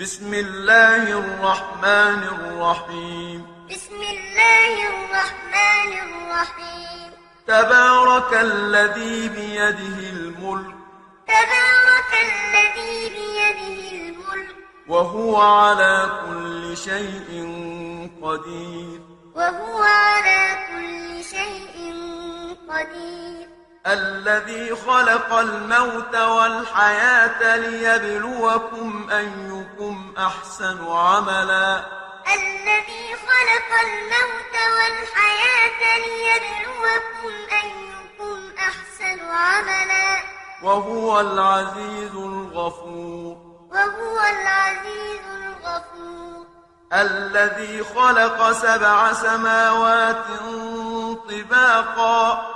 بسم الله الرحمن الرحيم. بسم الله الرحمن الرحيم. تبارك الذي بيده الملك. تبارك الذي بيده الملك. وهو على كل شيء قدير. وهو على كل الذي خلق الموت والحياة ليبلوكم أيكم أحسن عملا. الذي خلق الموت والحياة ليبلوكم أيكم أحسن عملا. وهو العزيز الغفور. وهو العزيز الغفور. الذي خلق سبع سماوات طباقا.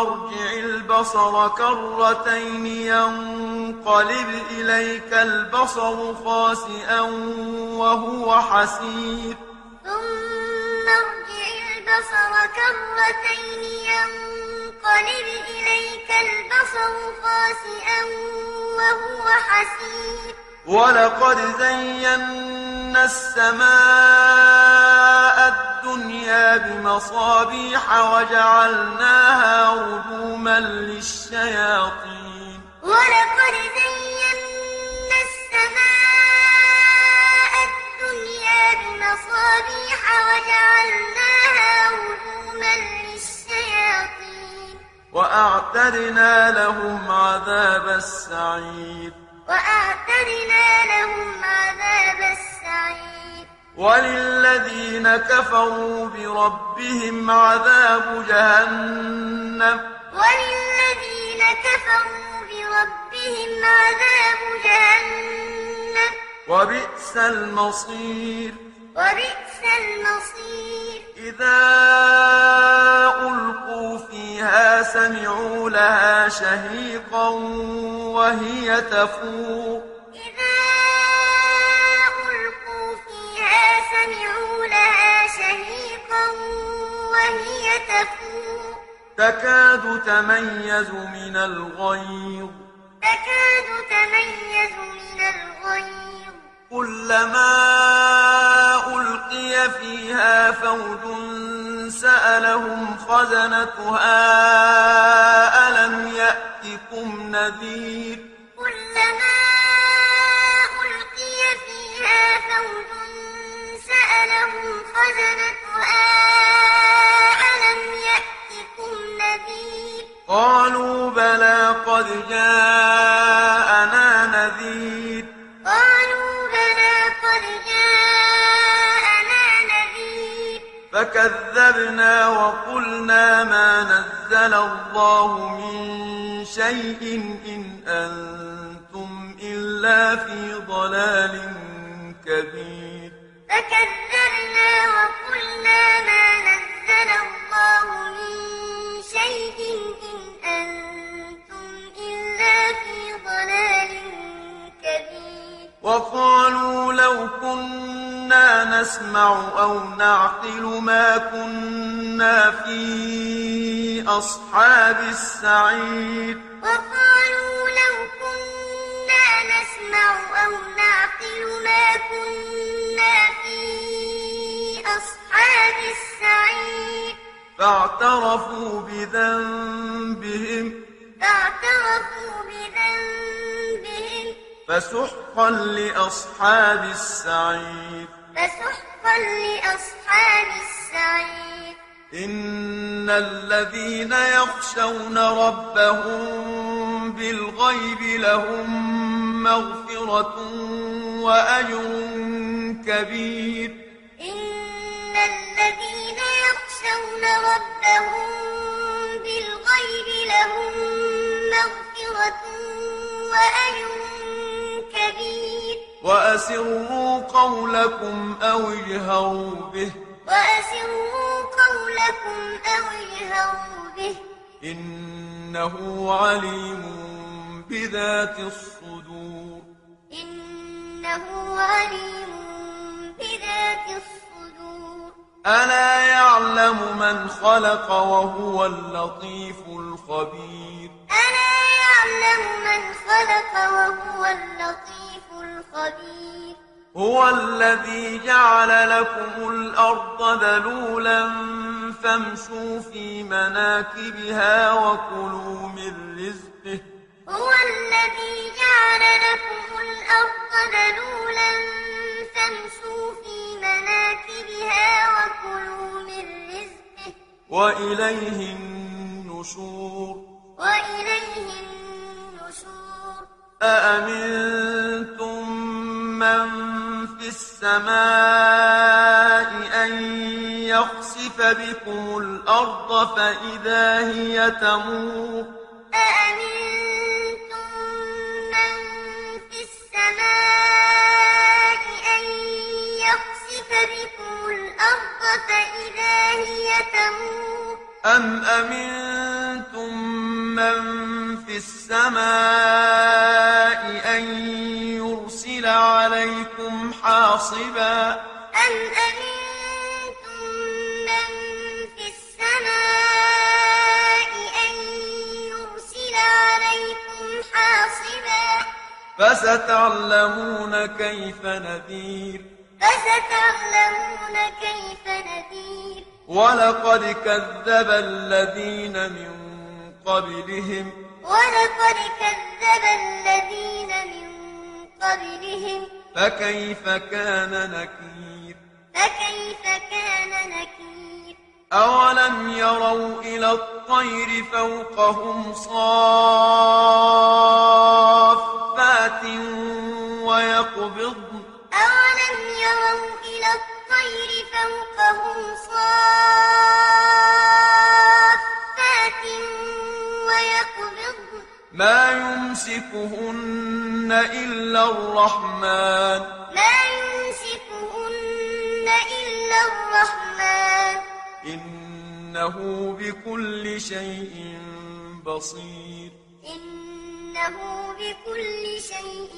ارجع البصر كرتين ينقلب إليك البصر خاسئا وهو حسير. ثم ارجع البصر كرتين ينقلب إليك البصر خاسئا وهو حسير. ولقد زينا السماء الدنيا بمصابيح وجعلناها رجوما للشياطين. ولقد زينا السماء الدنيا بمصابيح وجعلناها رجوما للشياطين. وأعتدنا لهم عذاب السعير. وأعتدنا وللذين كفروا بربهم عذاب جهنم. وللذين كفروا بربهم عذاب جهنم. وبئس المصير. وبئس المصير. إذا ألقوا فيها سمعوا لها شهيقا وهي تفور. تكاد تميز من الغيظ. تكاد تميز من الغيظ. كلما ألقي فيها فوج سألهم خزنتها ألم يأتكم نذير؟ فكذبنا وقلنا ما نزل الله من شيء إن أنتم إلا في ضلال كبير. فكذبنا وقلنا ما نزل الله من شيء إن أنتم نسمع أو نعقل ما كنا في أصحاب السعير. وقالوا لو كنا نسمع أو نعقل ما كنا في أصحاب السعير. فاعترفوا بذنبهم. فاعترفوا بذنبهم. فسحقا لأصحاب السعير. فسحقا لأصحاب السعير. إن الذين يخشون ربهم بالغيب لهم مغفرة وأجر كبير. إن الذين يخشون ربهم بالغيب لهم مغفرة وأجر وأسروا قولكم أو اجهروا به. وأسروا قولكم أو اجهروا به. إنه عليم بذات الصدور. إنه عليم بذات الصدور. ألا يعلم من خلق وهو اللطيف الخبير. ألا يعلم من خلق وهو اللطيف الخبير. هو الذي جعل لكم الأرض ذلولا فامشوا في مناكبها وكلوا من رزقه. هو الذي جعل لكم الأرض ذلولا فامشوا في مناكبها وكلوا من رزقه. وإليه النشور. وإليه النشور. أأمنتم من في السماء أن يخسف بكم الأرض فإذا هي تمور أأمنتم من في السماء أن يخسف بكم الأرض فإذا هي تمور؟ أم أمنتم من في السماء أن يرسل عليكم حاصبا أم أمنتم من في السماء أن يرسل عليكم حاصبا فستعلمون كيف نذير فستعلمون كيف نذير ولقد كذب الذين من قبلهم ولقد كذب الذين من قبلهم فكيف كان نكير؟ فكيف كان نكير؟ أولم يروا إلى الطير فوقهم صافات ويقبضن يمسكهن إلا الرحمن. ما يمسكهن إلا الرحمن. إنه بكل شيء بصير. إنه بكل شيء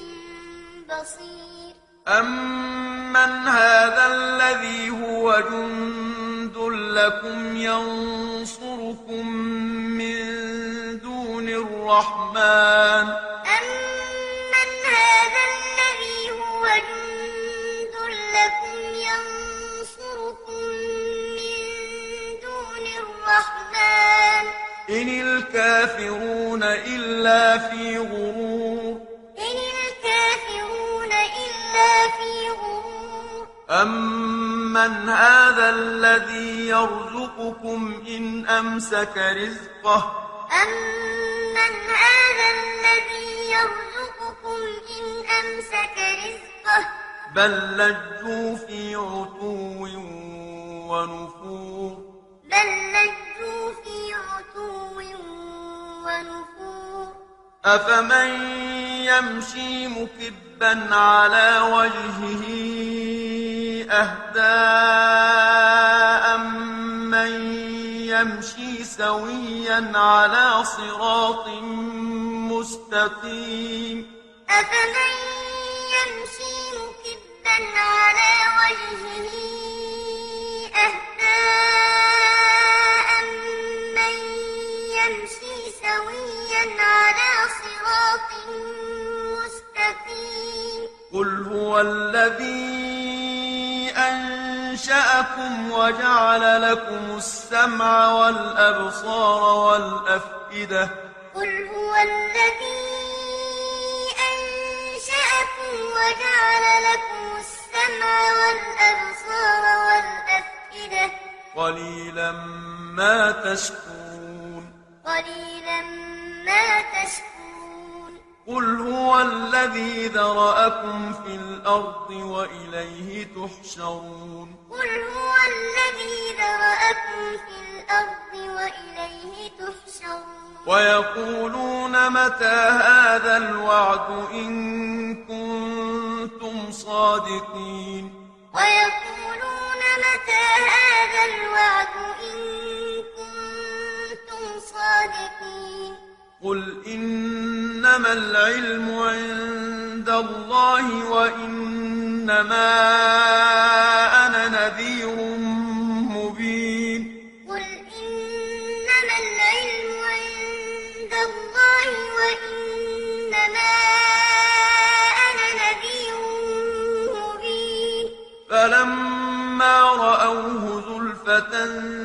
بصير. أمن هذا الذي هو جند لكم ينصركم من دون الرحمن. إلا في غرور. إن الكافرون إلا في غرور. أمن هذا الذي يرزقكم إن أمسك رزقه؟ أمن هذا الذي يرزقكم إن أمسك رزقه؟ بل لجوا في عتو ونفور. بل لجوا أفمن يمشي مكبا على وجهه أهدى من يمشي سويا على صراط مستقيم أفمن يمشي مكبا على السمع والأبصار والأفئدة. قل هو الذي أنشأكم وجعل لكم السمع والأبصار والأفئدة. قليلا ما تشكرون. قليلا ما تشكرون. قل هو الذي ذرأكم في الأرض وإليه تحشرون. قل ويقولون متى هذا الوعد إن كنتم صادقين؟ ويقولون متى هذا الوعد إن كنتم صادقين؟ قل إنما العلم عند الله وإنما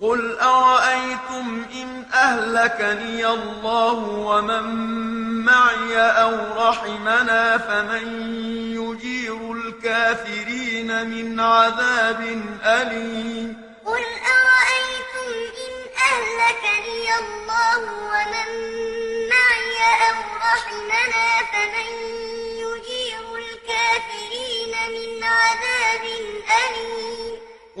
قل أرأيتم إن أهلكني الله ومن معي أو رحمنا فمن يجير الكافرين من عذاب أليم قل أرأيتم إن أهلكني الله ومن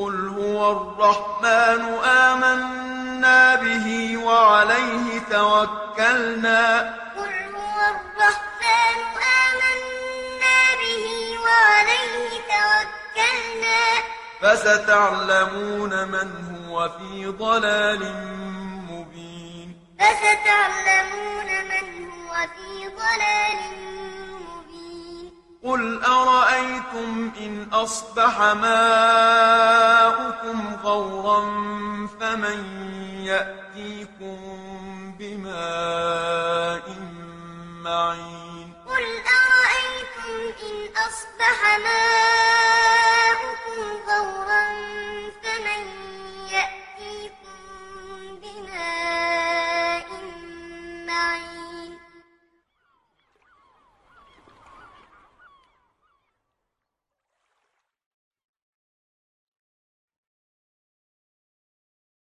قل هو الرحمن آمنا به وعليه توكلنا قل هو الرحمن آمنا به وعليه توكلنا فستعلمون من هو في ضلال مبين فستعلمون من هو في ضلال مبين قل أرأيتم إن أصبح ماؤكم غورا فمن يأتيكم بماء معين قل أرأيتم إن أصبح ماؤكم